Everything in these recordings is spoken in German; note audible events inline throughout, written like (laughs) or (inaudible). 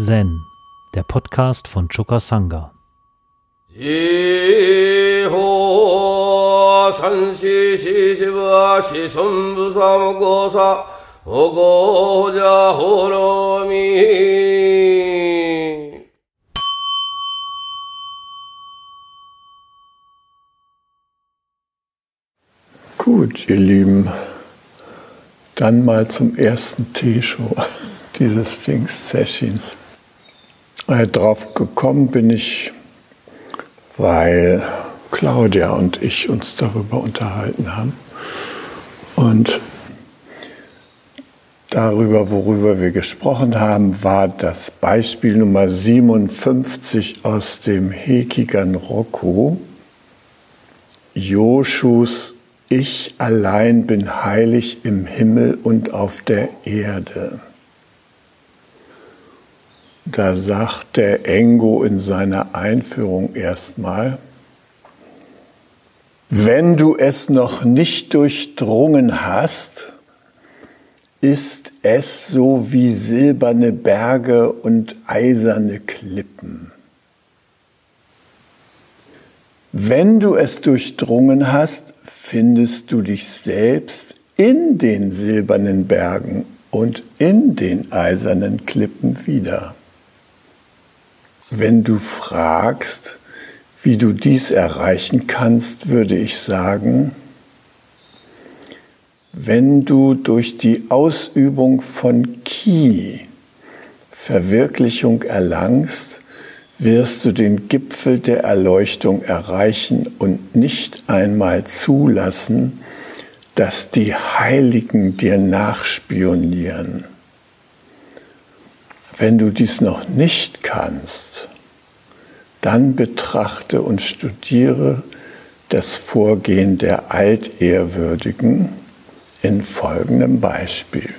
Zen, der Podcast von Choka Sangha. Gut, ihr Lieben, dann mal zum ersten T-Show (laughs) dieses Pfingst-Sessions. Äh, drauf gekommen bin ich, weil Claudia und ich uns darüber unterhalten haben. Und darüber, worüber wir gesprochen haben, war das Beispiel Nummer 57 aus dem Hekigan Roku. Joshus Ich allein bin heilig im Himmel und auf der Erde. Da sagt der Engo in seiner Einführung erstmal, wenn du es noch nicht durchdrungen hast, ist es so wie silberne Berge und eiserne Klippen. Wenn du es durchdrungen hast, findest du dich selbst in den silbernen Bergen und in den eisernen Klippen wieder. Wenn du fragst, wie du dies erreichen kannst, würde ich sagen, wenn du durch die Ausübung von Ki Verwirklichung erlangst, wirst du den Gipfel der Erleuchtung erreichen und nicht einmal zulassen, dass die Heiligen dir nachspionieren. Wenn du dies noch nicht kannst, dann betrachte und studiere das Vorgehen der Altehrwürdigen in folgendem Beispiel.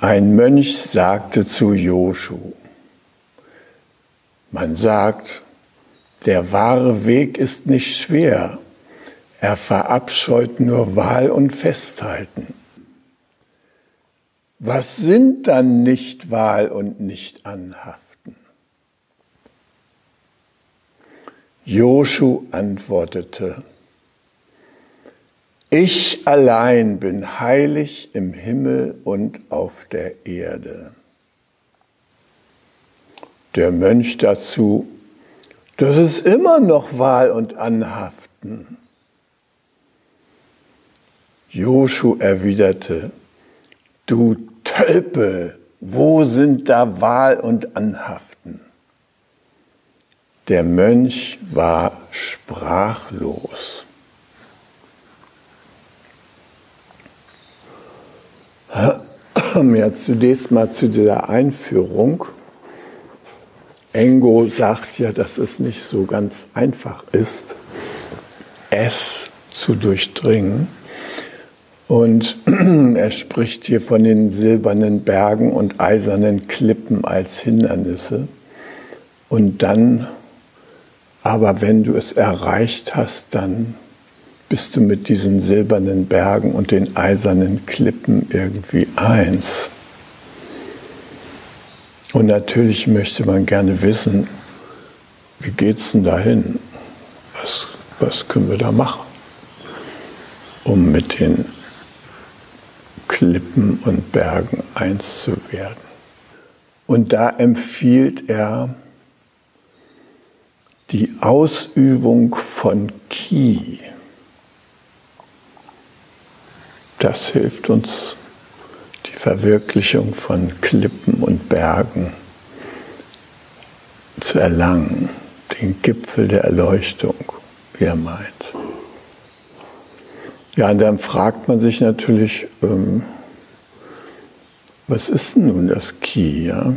Ein Mönch sagte zu Joshu, man sagt, der wahre Weg ist nicht schwer, er verabscheut nur Wahl und Festhalten. Was sind dann nicht Wahl und nicht Anhaften? Joshu antwortete, ich allein bin heilig im Himmel und auf der Erde. Der Mönch dazu, das ist immer noch Wahl und Anhaften. Joshu erwiderte, du Tölpel, wo sind da Wahl und Anhaften? Der Mönch war sprachlos. Ja, zunächst mal zu dieser Einführung. Engo sagt ja, dass es nicht so ganz einfach ist, es zu durchdringen. Und (clears throat) er spricht hier von den silbernen Bergen und eisernen Klippen als Hindernisse. Und dann, aber wenn du es erreicht hast, dann bist du mit diesen silbernen Bergen und den eisernen Klippen irgendwie eins. Und natürlich möchte man gerne wissen, wie geht's denn dahin? Was, was können wir da machen, um mit den Klippen und Bergen eins zu werden. Und da empfiehlt er die Ausübung von Ki. Das hilft uns, die Verwirklichung von Klippen und Bergen zu erlangen, den Gipfel der Erleuchtung, wie er meint. Ja, und dann fragt man sich natürlich, ähm, was ist denn nun das Ki? Ja?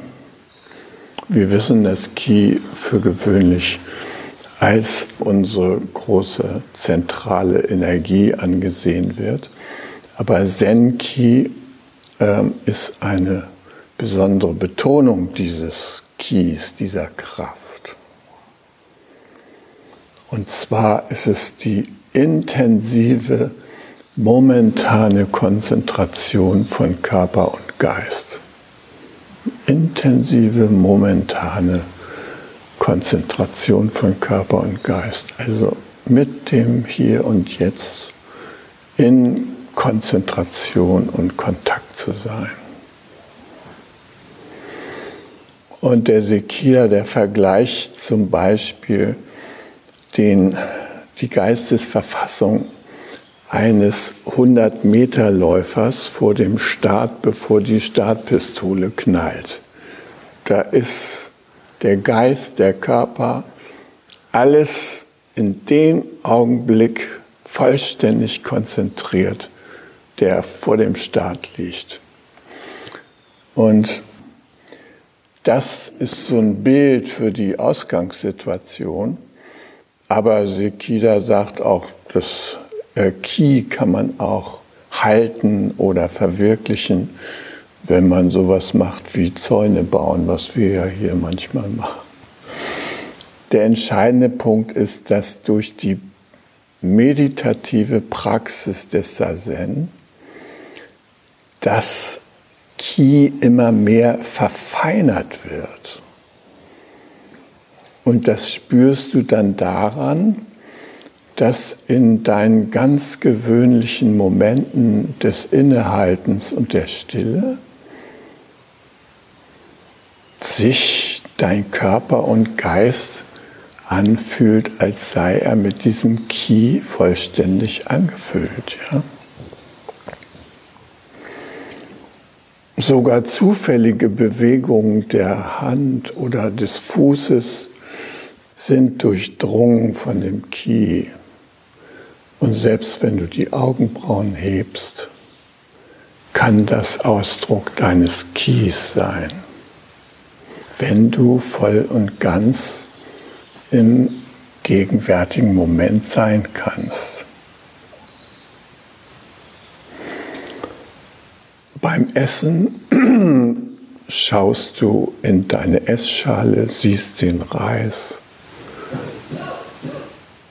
Wir wissen, dass Ki für gewöhnlich als unsere große zentrale Energie angesehen wird. Aber Zen-Ki ähm, ist eine besondere Betonung dieses Kis, dieser Kraft. Und zwar ist es die intensive momentane Konzentration von Körper und Geist. intensive, momentane Konzentration von Körper und Geist. Also mit dem Hier und Jetzt in Konzentration und Kontakt zu sein. Und der Sekir, der vergleicht zum Beispiel den, die Geistesverfassung eines 100-Meter-Läufers vor dem Start, bevor die Startpistole knallt. Da ist der Geist, der Körper, alles in dem Augenblick vollständig konzentriert, der vor dem Start liegt. Und das ist so ein Bild für die Ausgangssituation. Aber Sekida sagt auch, das Ki kann man auch halten oder verwirklichen, wenn man sowas macht wie Zäune bauen, was wir ja hier manchmal machen. Der entscheidende Punkt ist, dass durch die meditative Praxis des Sazen das Ki immer mehr verfeinert wird. Und das spürst du dann daran, dass in deinen ganz gewöhnlichen Momenten des Innehaltens und der Stille sich dein Körper und Geist anfühlt, als sei er mit diesem Ki vollständig angefüllt. Ja? Sogar zufällige Bewegungen der Hand oder des Fußes sind durchdrungen von dem Ki. Und selbst wenn du die Augenbrauen hebst, kann das Ausdruck deines Kis sein, wenn du voll und ganz im gegenwärtigen Moment sein kannst. Beim Essen (clears throat) schaust du in deine Essschale, siehst den Reis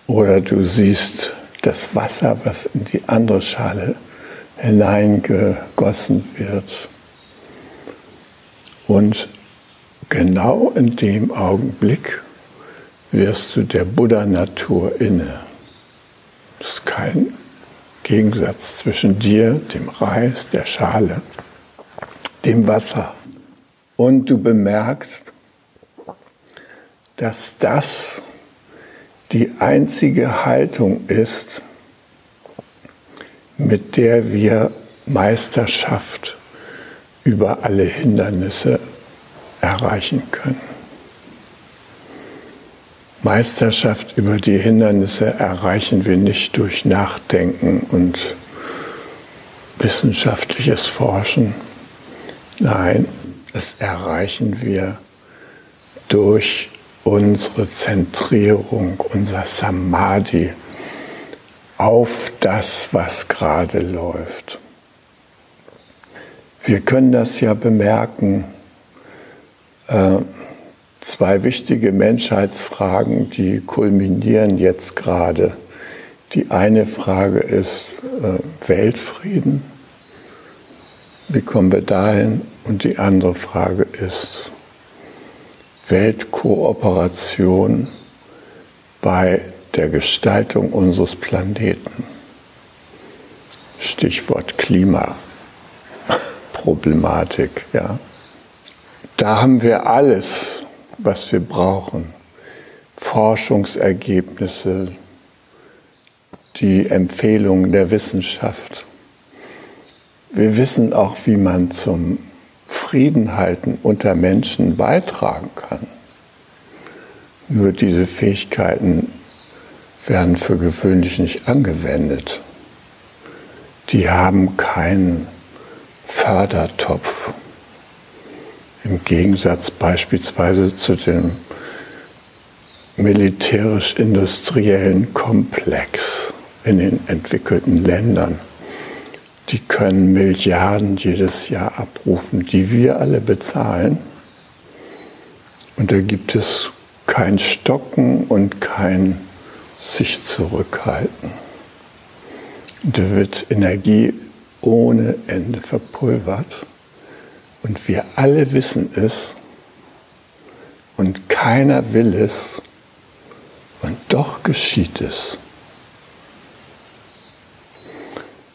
oder du siehst das Wasser, was in die andere Schale hineingegossen wird. Und genau in dem Augenblick wirst du der Buddha-Natur inne. Das ist kein Gegensatz zwischen dir, dem Reis, der Schale, dem Wasser. Und du bemerkst, dass das die einzige Haltung ist, mit der wir Meisterschaft über alle Hindernisse erreichen können. Meisterschaft über die Hindernisse erreichen wir nicht durch Nachdenken und wissenschaftliches Forschen. Nein, das erreichen wir durch unsere Zentrierung, unser Samadhi auf das, was gerade läuft. Wir können das ja bemerken. Äh, zwei wichtige Menschheitsfragen, die kulminieren jetzt gerade. Die eine Frage ist äh, Weltfrieden. Wie kommen wir dahin? Und die andere Frage ist Weltkooperation bei der Gestaltung unseres Planeten. Stichwort Klimaproblematik. Ja. Da haben wir alles, was wir brauchen. Forschungsergebnisse, die Empfehlungen der Wissenschaft. Wir wissen auch, wie man zum Frieden halten unter Menschen beitragen kann. Nur diese Fähigkeiten werden für gewöhnlich nicht angewendet. Die haben keinen Fördertopf. Im Gegensatz beispielsweise zu dem militärisch-industriellen Komplex in den entwickelten Ländern die können Milliarden jedes Jahr abrufen, die wir alle bezahlen. Und da gibt es kein Stocken und kein sich zurückhalten. Da wird Energie ohne Ende verpulvert, Und wir alle wissen es und keiner will es und doch geschieht es.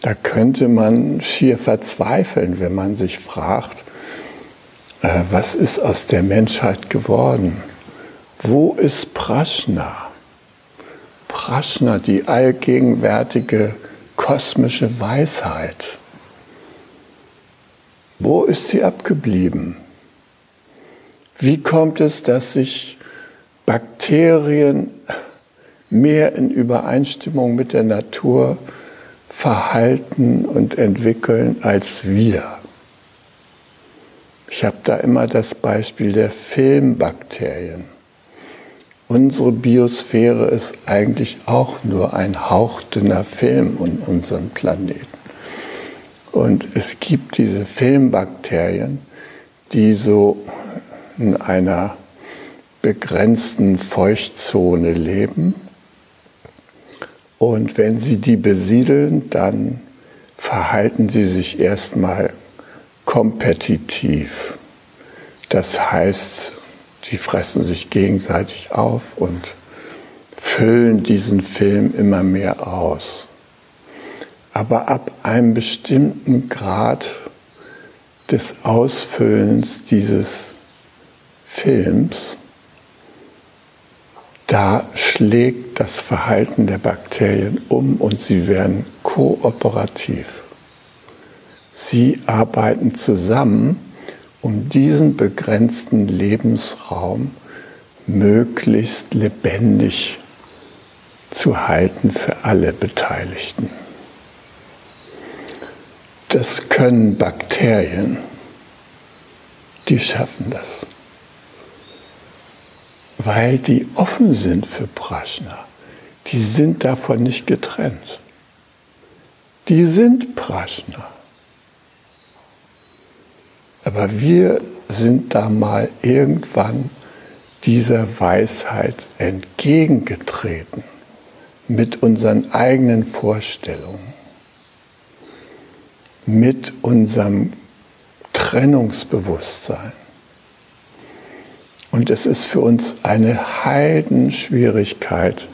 Da könnte man schier verzweifeln, wenn man sich fragt, äh, was ist aus der Menschheit geworden? Wo ist Praschna? Praschna, die allgegenwärtige kosmische Weisheit. Wo ist sie abgeblieben? Wie kommt es, dass sich Bakterien mehr in Übereinstimmung mit der Natur verhalten und entwickeln als wir? Ich habe da immer das Beispiel der Filmbakterien. Unsere Biosphäre ist eigentlich auch nur ein hauchdünner Film um unseren Planeten. Und es gibt diese Filmbakterien, die so in einer begrenzten Feuchtzone leben. Und wenn sie die besiedeln, dann verhalten sie sich erstmal kompetitiv. Das heißt, sie fressen sich gegenseitig auf und füllen diesen Film immer mehr aus. Aber ab einem bestimmten Grad des Ausfüllens dieses Films, da schlägt das Verhalten der Bakterien um und sie werden kooperativ. Sie arbeiten zusammen, um diesen begrenzten Lebensraum möglichst lebendig zu halten für alle Beteiligten. Das können Bakterien, die schaffen das weil die offen sind für Prashna. Die sind davon nicht getrennt. Die sind Prashna. Aber wir sind da mal irgendwann dieser Weisheit entgegengetreten mit unseren eigenen Vorstellungen, mit unserem Trennungsbewusstsein. Und es ist für uns eine Heidenschwierigkeit,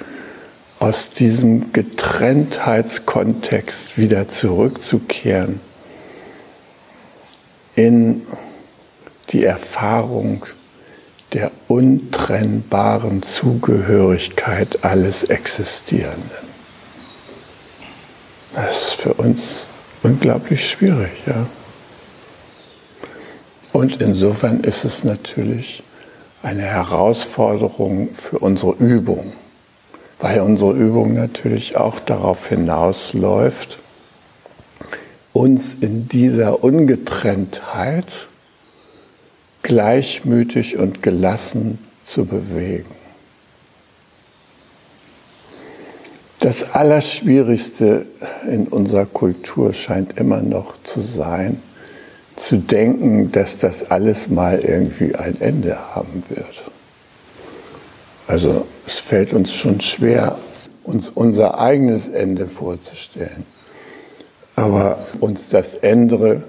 aus diesem Getrenntheitskontext wieder zurückzukehren in die Erfahrung der untrennbaren Zugehörigkeit alles Existierenden. Das ist für uns unglaublich schwierig, ja. Und insofern ist es natürlich eine Herausforderung für unsere Übung, weil unsere Übung natürlich auch darauf hinausläuft, uns in dieser Ungetrenntheit gleichmütig und gelassen zu bewegen. Das Allerschwierigste in unserer Kultur scheint immer noch zu sein, zu denken, dass das alles mal irgendwie ein Ende haben wird. Also es fällt uns schon schwer, uns unser eigenes Ende vorzustellen. Aber uns das Ende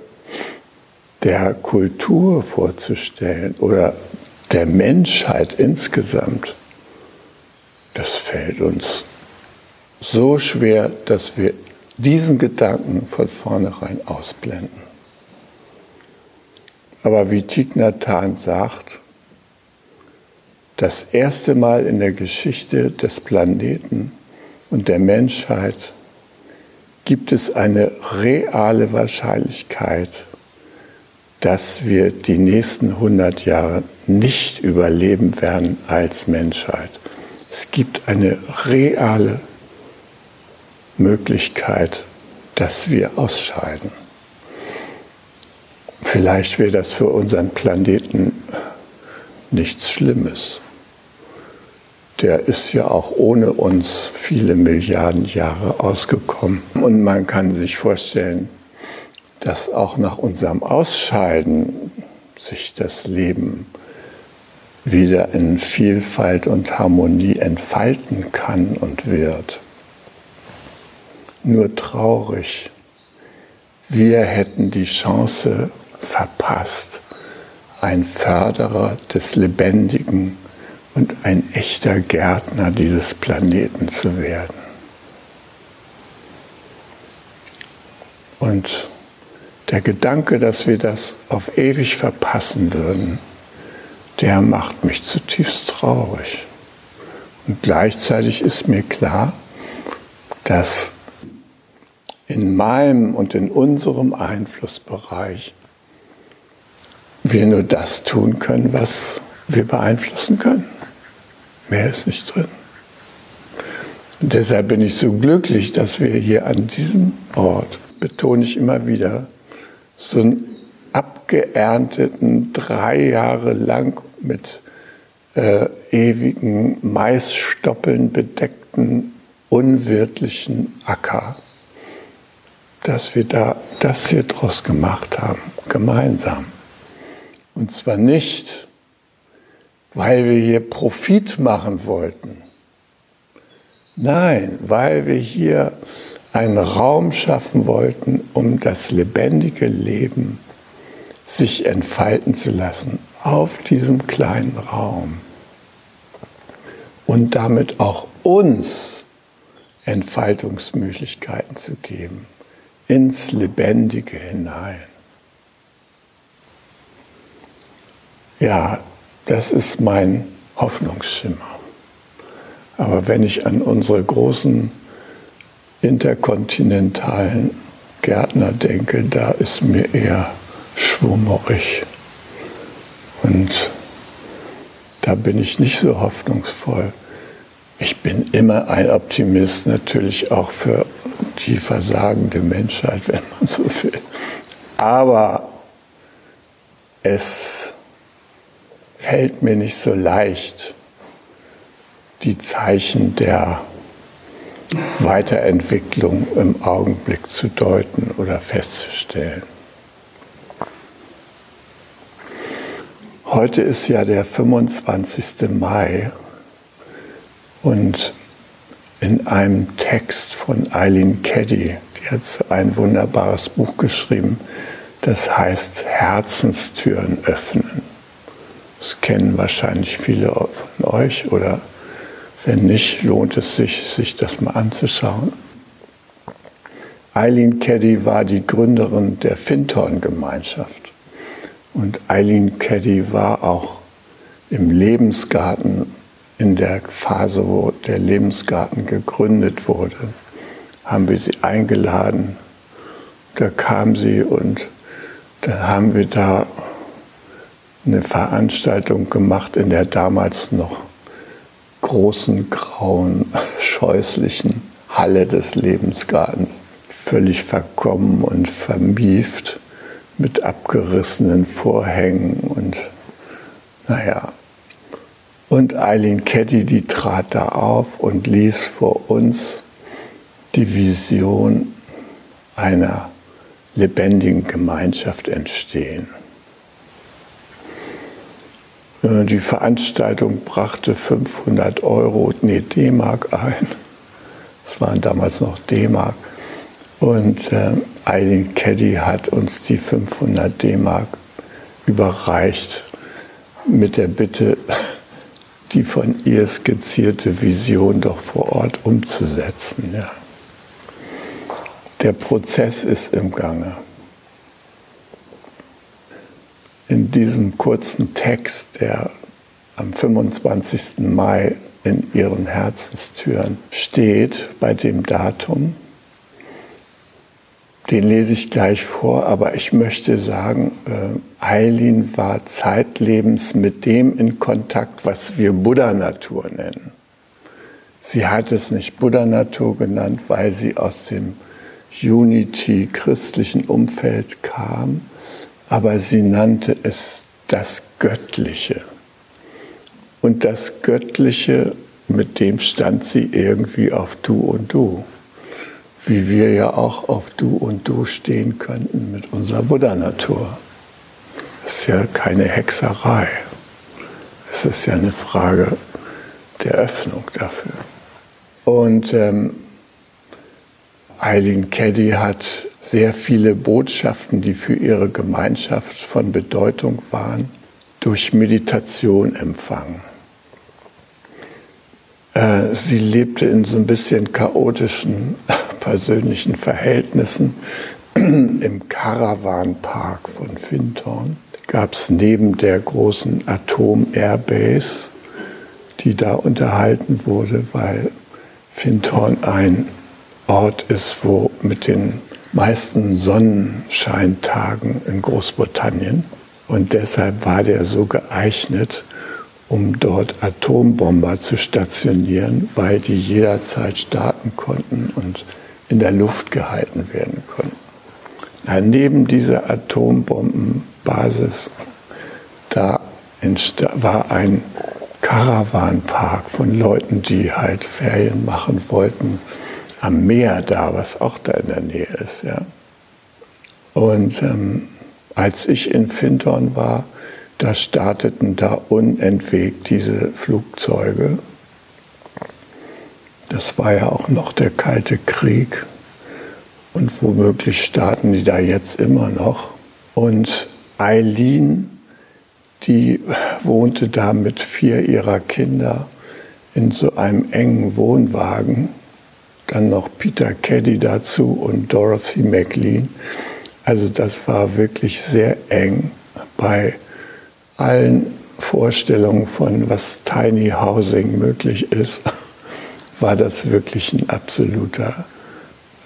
der Kultur vorzustellen oder der Menschheit insgesamt, das fällt uns so schwer, dass wir diesen Gedanken von vornherein ausblenden. Aber wie Thich Nhat Hanh sagt, das erste Mal in der Geschichte des Planeten und der Menschheit gibt es eine reale Wahrscheinlichkeit, dass wir die nächsten 100 Jahre nicht überleben werden als Menschheit. Es gibt eine reale Möglichkeit, dass wir ausscheiden. Vielleicht wäre das für unseren Planeten nichts Schlimmes. Der ist ja auch ohne uns viele Milliarden Jahre ausgekommen. Und man kann sich vorstellen, dass auch nach unserem Ausscheiden sich das Leben wieder in Vielfalt und Harmonie entfalten kann und wird. Nur traurig, wir hätten die Chance, verpasst, ein Förderer des Lebendigen und ein echter Gärtner dieses Planeten zu werden. Und der Gedanke, dass wir das auf ewig verpassen würden, der macht mich zutiefst traurig. Und gleichzeitig ist mir klar, dass in meinem und in unserem Einflussbereich wir nur das tun können, was wir beeinflussen können. Mehr ist nicht drin. Und deshalb bin ich so glücklich, dass wir hier an diesem Ort, betone ich immer wieder, so einen abgeernteten, drei Jahre lang mit äh, ewigen Maisstoppeln bedeckten, unwirtlichen Acker, dass wir da das hier draus gemacht haben, gemeinsam. Und zwar nicht, weil wir hier Profit machen wollten. Nein, weil wir hier einen Raum schaffen wollten, um das lebendige Leben sich entfalten zu lassen auf diesem kleinen Raum und damit auch uns Entfaltungsmöglichkeiten zu geben, ins Lebendige hinein. Ja, das ist mein Hoffnungsschimmer. Aber wenn ich an unsere großen interkontinentalen Gärtner denke, da ist mir eher schwummerig. Und da bin ich nicht so hoffnungsvoll. Ich bin immer ein Optimist, natürlich auch für die versagende Menschheit, wenn man so will. Aber es fällt mir nicht so leicht, die Zeichen der Weiterentwicklung im Augenblick zu deuten oder festzustellen. Heute ist ja der 25. Mai und in einem Text von Eileen Caddy, die hat ein wunderbares Buch geschrieben, das heißt Herzenstüren öffnen. Das kennen wahrscheinlich viele von euch oder wenn nicht, lohnt es sich, sich das mal anzuschauen. Eileen Caddy war die Gründerin der Fintorn-Gemeinschaft. Und Eileen Caddy war auch im Lebensgarten, in der Phase, wo der Lebensgarten gegründet wurde, haben wir sie eingeladen. Da kam sie und da haben wir da eine Veranstaltung gemacht in der damals noch großen, grauen, (laughs) scheußlichen Halle des Lebensgartens. Völlig verkommen und vermieft mit abgerissenen Vorhängen und naja. Und Eileen Ketty, die trat da auf und ließ vor uns die Vision einer lebendigen Gemeinschaft entstehen. Die Veranstaltung brachte 500 Euro, nee, D-Mark ein. Es waren damals noch D-Mark. Und äh, Eileen Caddy hat uns die 500 D-Mark überreicht mit der Bitte, die von ihr skizzierte Vision doch vor Ort umzusetzen. Ja. Der Prozess ist im Gange. In diesem kurzen Text, der am 25. Mai in ihren Herzenstüren steht, bei dem Datum, den lese ich gleich vor, aber ich möchte sagen, äh, Eileen war zeitlebens mit dem in Kontakt, was wir Buddha-Natur nennen. Sie hat es nicht Buddha-Natur genannt, weil sie aus dem Unity-christlichen Umfeld kam, aber sie nannte es das Göttliche. Und das Göttliche, mit dem stand sie irgendwie auf Du und Du wie wir ja auch auf Du und Du stehen könnten mit unserer Buddha-Natur. Es ist ja keine Hexerei. Es ist ja eine Frage der Öffnung dafür. Und ähm, Eileen Caddy hat sehr viele Botschaften, die für ihre Gemeinschaft von Bedeutung waren, durch Meditation empfangen. Äh, sie lebte in so ein bisschen chaotischen (laughs) persönlichen Verhältnissen (clears throat) im Caravan-Park von Fintorn. Gab es neben der großen Atom-Airbase, die da unterhalten wurde, weil Fintorn ein Ort ist, wo mit den meisten Sonnenscheintagen in Großbritannien. Und deshalb war der so geeignet, um dort Atombomber zu stationieren, weil die jederzeit starten konnten und in der Luft gehalten werden konnten. Neben dieser Atombombenbasis, da war ein Karawanpark von Leuten, die halt Ferien machen wollten am Meer da, was auch da in der Nähe ist. Ja. Und ähm, als ich in Fintorn war, da starteten da unentwegt diese Flugzeuge. Das war ja auch noch der Kalte Krieg. Und womöglich starten die da jetzt immer noch. Und Eileen, die wohnte da mit vier ihrer Kinder in so einem engen Wohnwagen. Dann noch Peter Caddy dazu und Dorothy McLean. Also das war wirklich sehr eng bei allen Vorstellungen von, was Tiny Housing möglich ist, (laughs) war das wirklich ein absoluter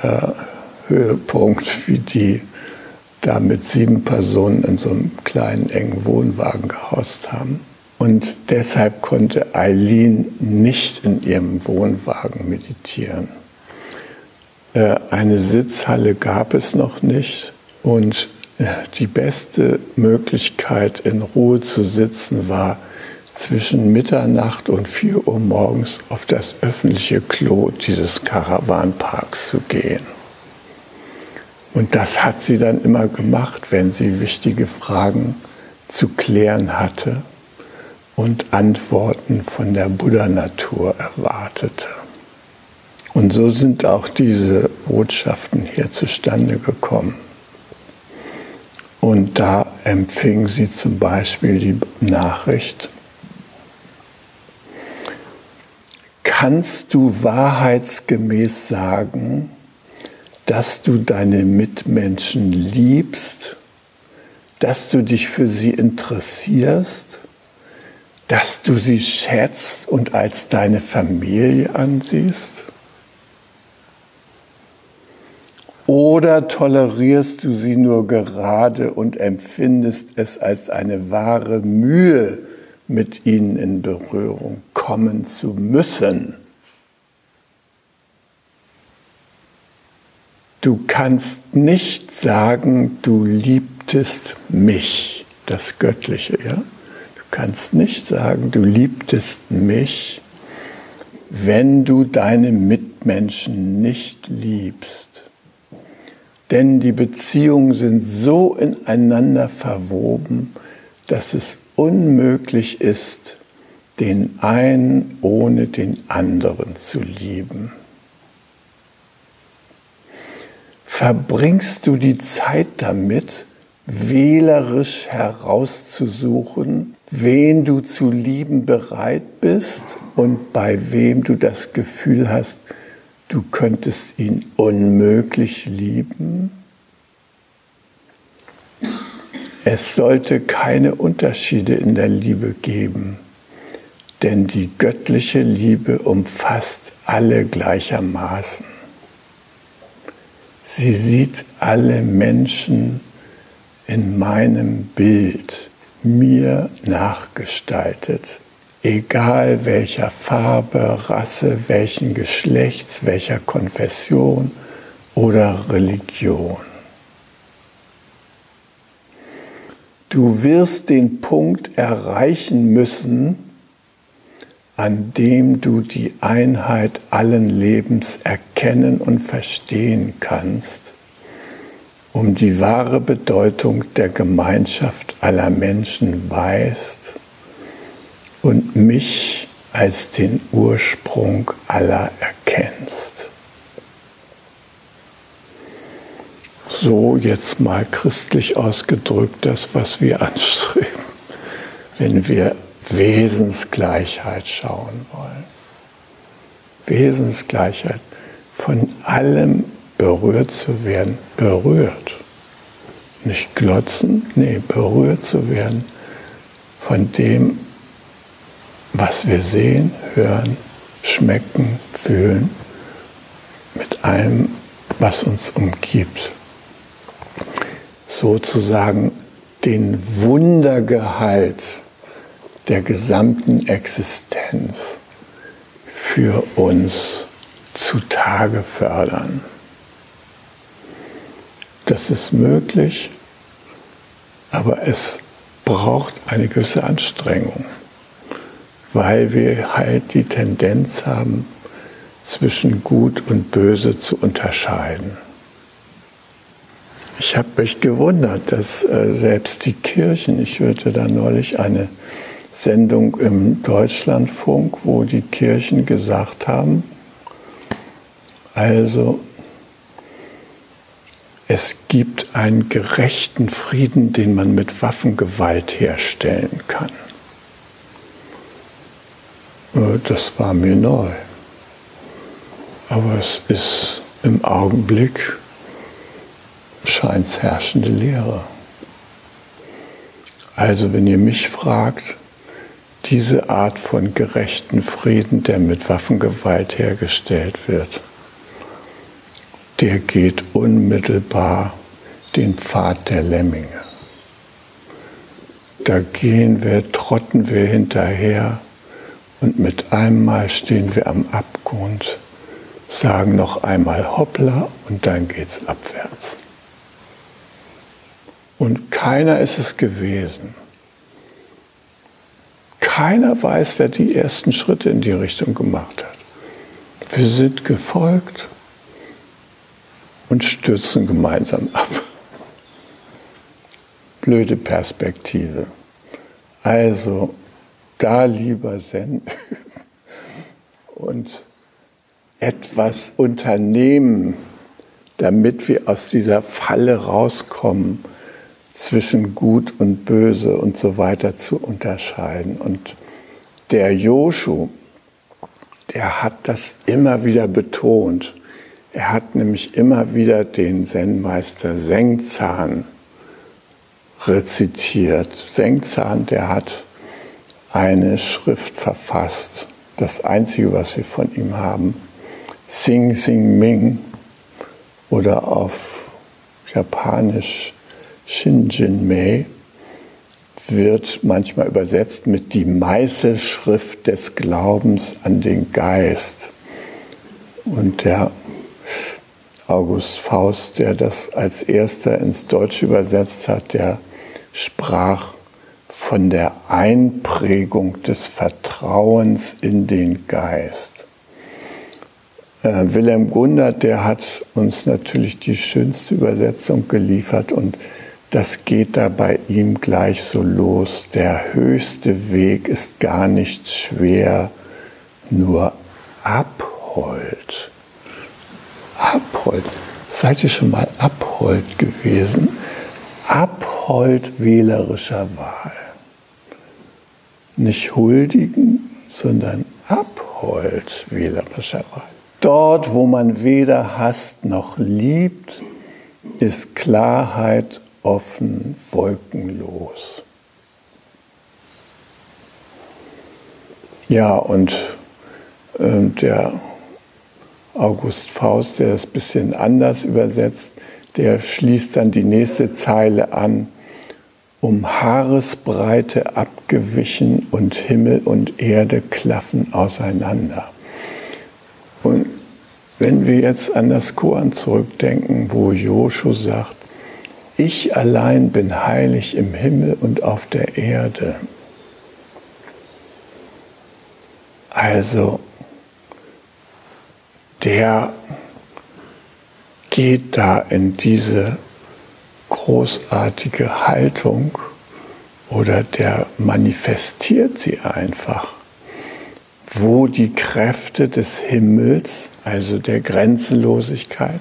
äh, Höhepunkt, wie die da mit sieben Personen in so einem kleinen, engen Wohnwagen gehaust haben. Und deshalb konnte Eileen nicht in ihrem Wohnwagen meditieren. Äh, eine Sitzhalle gab es noch nicht und die beste Möglichkeit, in Ruhe zu sitzen, war zwischen Mitternacht und 4 Uhr morgens auf das öffentliche Klo dieses Karawanparks zu gehen. Und das hat sie dann immer gemacht, wenn sie wichtige Fragen zu klären hatte und Antworten von der Buddha-Natur erwartete. Und so sind auch diese Botschaften hier zustande gekommen. Und da empfing sie zum Beispiel die Nachricht, kannst du wahrheitsgemäß sagen, dass du deine Mitmenschen liebst, dass du dich für sie interessierst, dass du sie schätzt und als deine Familie ansiehst? Oder tolerierst du sie nur gerade und empfindest es als eine wahre Mühe, mit ihnen in Berührung kommen zu müssen? Du kannst nicht sagen, du liebtest mich, das Göttliche, ja? Du kannst nicht sagen, du liebtest mich, wenn du deine Mitmenschen nicht liebst. Denn die Beziehungen sind so ineinander verwoben, dass es unmöglich ist, den einen ohne den anderen zu lieben. Verbringst du die Zeit damit, wählerisch herauszusuchen, wen du zu lieben bereit bist und bei wem du das Gefühl hast, du könntest ihn unmöglich lieben? Es sollte keine Unterschiede in der Liebe geben, denn die göttliche Liebe umfasst alle gleichermaßen. Sie sieht alle Menschen in meinem Bild, mir nachgestaltet egal welcher Farbe, Rasse, welchen Geschlechts, welcher Konfession oder Religion. Du wirst den Punkt erreichen müssen, an dem du die Einheit allen Lebens erkennen und verstehen kannst, um die wahre Bedeutung der Gemeinschaft aller Menschen weißt mich als den Ursprung aller erkennst. so jetzt mal christlich ausgedrückt das, was wir anstreben, wenn wir Wesensgleichheit schauen wollen. Wesensgleichheit, von allem berührt zu werden, berührt. Nicht glotzen, nee, berührt zu werden von dem, was wir sehen, hören, schmecken, fühlen, mit allem, was uns umgibt. Sozusagen den Wundergehalt der gesamten Existenz für uns zutage fördern. Das ist möglich, aber es braucht eine gewisse Anstrengung, weil wir halt die Tendenz haben, zwischen Gut und Böse zu unterscheiden. Ich habe mich gewundert, dass äh, selbst die Kirchen, ich hörte da neulich eine Sendung im Deutschlandfunk, wo die Kirchen gesagt haben, also es gibt einen gerechten Frieden, den man mit Waffengewalt herstellen kann. Äh, das war mir neu. Aber es ist im Augenblick scheint herrschende Lehre. Also wenn ihr mich fragt, diese Art von gerechten Frieden, der mit Waffengewalt hergestellt wird, der geht unmittelbar den Pfad der Lemminge. Da gehen wir, trotten wir hinterher und mit einmal stehen wir am Abgrund, sagen noch einmal hoppla und dann geht's abwärts. Und keiner ist es gewesen. Keiner weiß, wer die ersten Schritte in die Richtung gemacht hat. Wir sind gefolgt und stürzen gemeinsam ab. Blöde Perspektive. Also da lieber Zen (laughs) und etwas unternehmen, damit wir aus dieser Falle rauskommen, zwischen Gut und Böse und so weiter zu unterscheiden. Und der Joshu, der hat das immer wieder betont. Er hat nämlich immer wieder den Zen-Meister Sengzahn rezitiert. Sengzahn, der hat eine Schrift verfasst, das einzige, was wir von ihm haben, Sing Sing Ming oder auf Japanisch Shinjin Mei wird manchmal übersetzt mit die Meißelschrift des Glaubens an den Geist. Und der August Faust, der das als erster ins Deutsche übersetzt hat, der sprach von der Einprägung des Vertrauens in den Geist. Äh, Wilhelm Gundert, der hat uns natürlich die schönste Übersetzung geliefert und das geht da bei ihm gleich so los. Der höchste Weg ist gar nicht schwer, nur Abhold. Abhold. Seid ihr schon mal Abhold gewesen? Abhold wählerischer Wahl. Nicht huldigen, sondern Abhold wählerischer Wahl. Dort, wo man weder hasst noch liebt, ist Klarheit offen, wolkenlos. Ja, und äh, der August Faust, der das ein bisschen anders übersetzt, der schließt dann die nächste Zeile an. Um Haaresbreite abgewichen und Himmel und Erde klaffen auseinander. Und wenn wir jetzt an das Koran zurückdenken, wo Joshu sagt, ich allein bin heilig im Himmel und auf der Erde. Also der geht da in diese großartige Haltung oder der manifestiert sie einfach, wo die Kräfte des Himmels, also der Grenzenlosigkeit,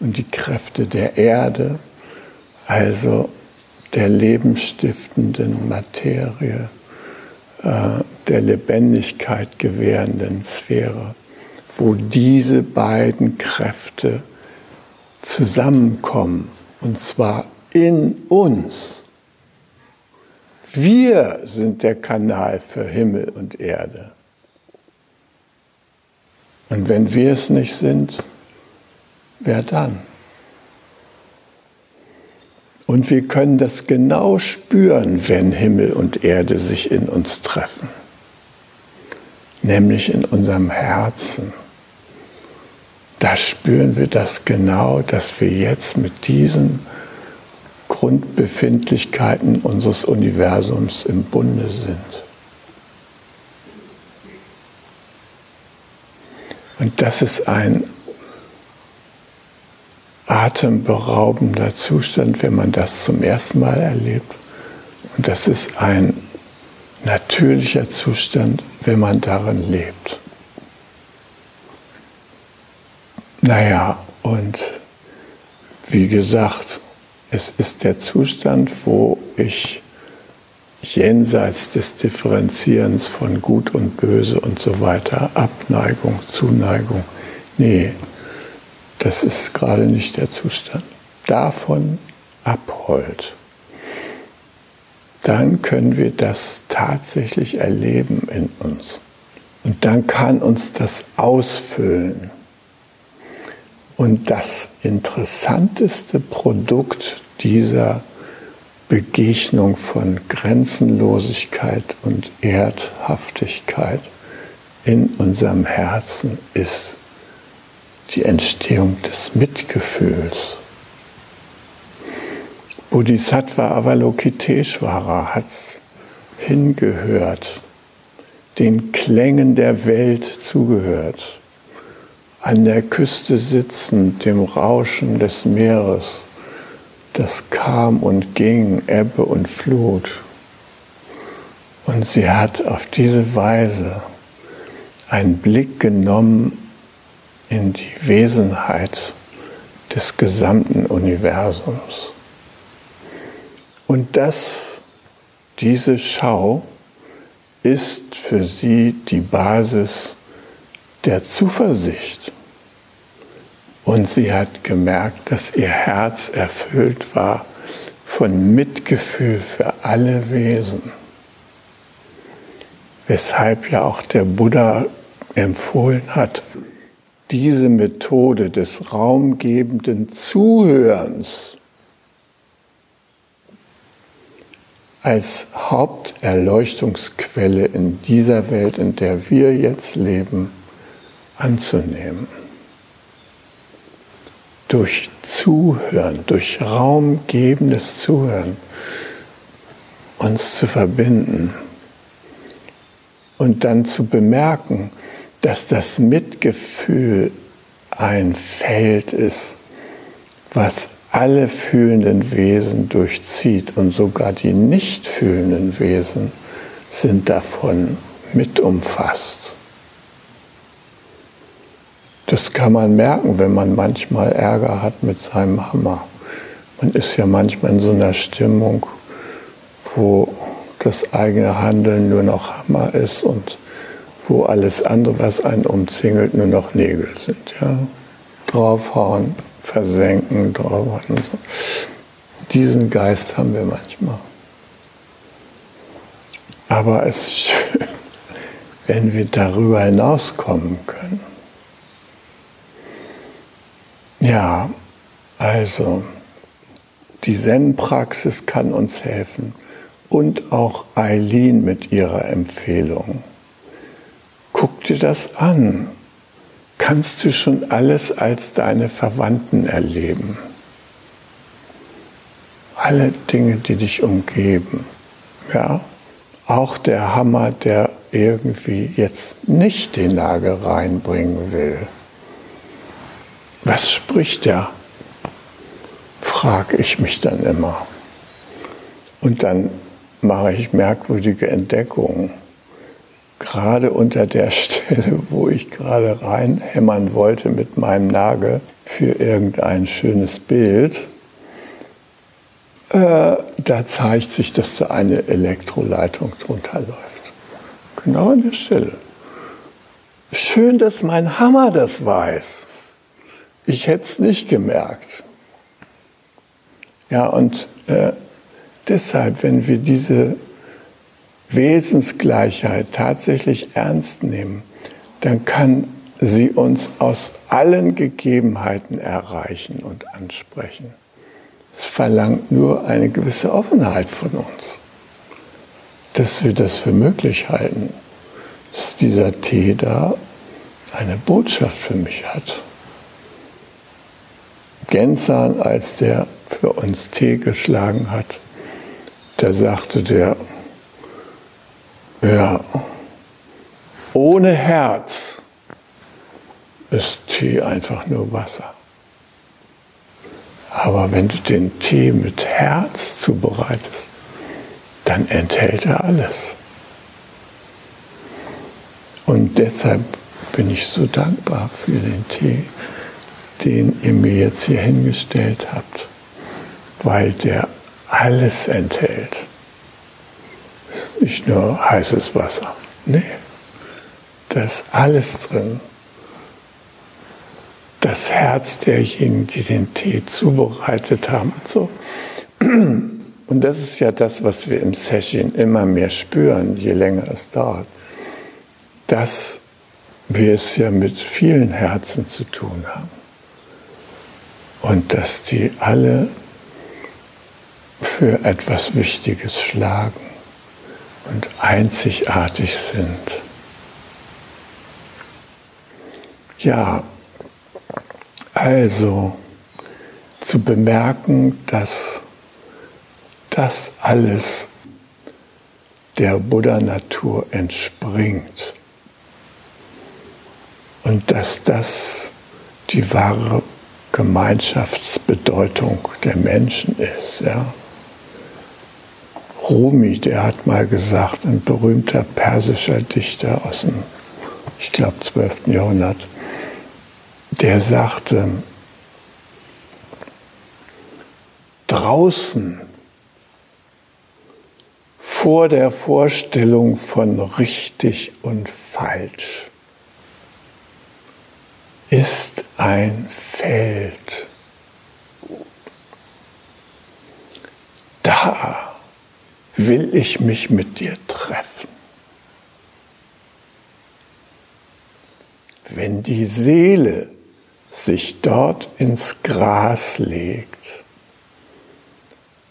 und die Kräfte der Erde, also der lebenstiftenden Materie, äh, der Lebendigkeit gewährenden Sphäre, wo diese beiden Kräfte zusammenkommen, und zwar in uns. Wir sind der Kanal für Himmel und Erde. Und wenn wir es nicht sind, wer dann? Und wir können das genau spüren, wenn Himmel und Erde sich in uns treffen, nämlich in unserem Herzen. Da spüren wir das genau, dass wir jetzt mit diesen Grundbefindlichkeiten unseres Universums im Bunde sind. Und das ist ein atemberaubender Zustand, wenn man das zum ersten Mal erlebt. Und das ist ein natürlicher Zustand, wenn man darin lebt. Naja, und wie gesagt, es ist der Zustand, wo ich jenseits des Differenzierens von Gut und Böse und so weiter, Abneigung, Zuneigung. Nee, das ist gerade nicht der Zustand. Davon abholt. Dann können wir das tatsächlich erleben in uns. Und dann kann uns das ausfüllen. Und das interessanteste Produkt dieser Begegnung von Grenzenlosigkeit und Erdhaftigkeit in unserem Herzen ist die Entstehung des Mitgefühls. Bodhisattva Avalokiteshvara hat hingehört, den Klängen der Welt zugehört, an der Küste sitzend, dem Rauschen des Meeres das kam und ging, Ebbe und Flut. Und sie hat auf diese Weise einen Blick genommen in die Wesenheit des gesamten Universums. Und das, diese Schau ist für sie die Basis der Zuversicht und sie hat gemerkt, dass ihr Herz erfüllt war von Mitgefühl für alle Wesen. Weshalb ja auch der Buddha empfohlen hat, diese Methode des raumgebenden Zuhörens als Haupterleuchtungsquelle in dieser Welt, in der wir jetzt leben, anzunehmen durch Zuhören, durch raumgebendes Zuhören uns zu verbinden und dann zu bemerken, dass das Mitgefühl ein Feld ist, was alle fühlenden Wesen durchzieht und sogar die nicht fühlenden Wesen sind davon mit umfasst. Das kann man merken, wenn man manchmal Ärger hat mit seinem Hammer. Man ist ja manchmal in so einer Stimmung, wo das eigene Handeln nur noch Hammer ist und wo alles andere, was einen umzingelt, nur noch Nägel sind. Ja? Draufhauen, versenken, draufhauen und so. Diesen Geist haben wir manchmal. Aber es ist schön, (laughs) wenn wir darüber hinauskommen können. Ja, also die Zen-Praxis kann uns helfen und auch Eileen mit ihrer Empfehlung. Guck dir das an. Kannst du schon alles als deine Verwandten erleben? Alle Dinge, die dich umgeben. Ja, auch der Hammer, der irgendwie jetzt nicht die Lage reinbringen will. Was spricht er? frage ich mich dann immer. Und dann mache ich merkwürdige Entdeckungen. gerade unter der (laughs) Stelle, wo ich gerade reinhämmern wollte mit meinem Nagel für irgendein schönes Bild, äh, da zeigt sich, dass da eine Elektroleitung drunter läuft. Genau an der Stelle. Schön, dass mein Hammer das weiß. Ich hätte es nicht gemerkt. Ja, und äh, deshalb, wenn wir diese Wesensgleichheit tatsächlich ernst nehmen, dann kann sie uns aus allen Gegebenheiten erreichen und ansprechen. Es verlangt nur eine gewisse Offenheit von uns, dass wir das für möglich halten, dass dieser Tee da eine Botschaft für mich hat. Gensern, als der für uns Tee geschlagen hat, da sagte der, ja, ohne Herz ist Tee einfach nur Wasser. Aber wenn du den Tee mit Herz zubereitest, dann enthält er alles. Und deshalb bin ich so dankbar für den Tee, den ihr mir jetzt hier hingestellt habt, weil der alles enthält. Nicht nur heißes Wasser. Nee, da ist alles drin. Das Herz derjenigen, die den Tee zubereitet haben und so. Und das ist ja das, was wir im Session immer mehr spüren, je länger es dauert. Dass wir es ja mit vielen Herzen zu tun haben. Und dass die alle für etwas Wichtiges schlagen und einzigartig sind. Ja, also zu bemerken, dass das alles der Buddha-Natur entspringt und dass das die wahre Gemeinschaftsbedeutung der Menschen ist. Ja. Rumi, der hat mal gesagt, ein berühmter persischer Dichter aus dem, ich glaube, 12. Jahrhundert, der sagte, draußen vor der Vorstellung von richtig und falsch ist ein Feld. Da will ich mich mit dir treffen. Wenn die Seele sich dort ins Gras legt,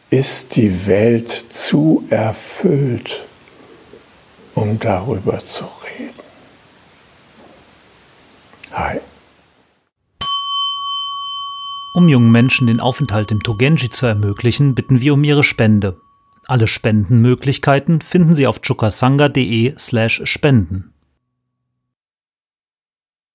ist die Welt zu erfüllt, um darüber zu reden. Hi. Um jungen Menschen den Aufenthalt im Togenji zu ermöglichen, bitten wir um ihre Spende. Alle Spendenmöglichkeiten finden Sie auf chukasanga.de/spenden.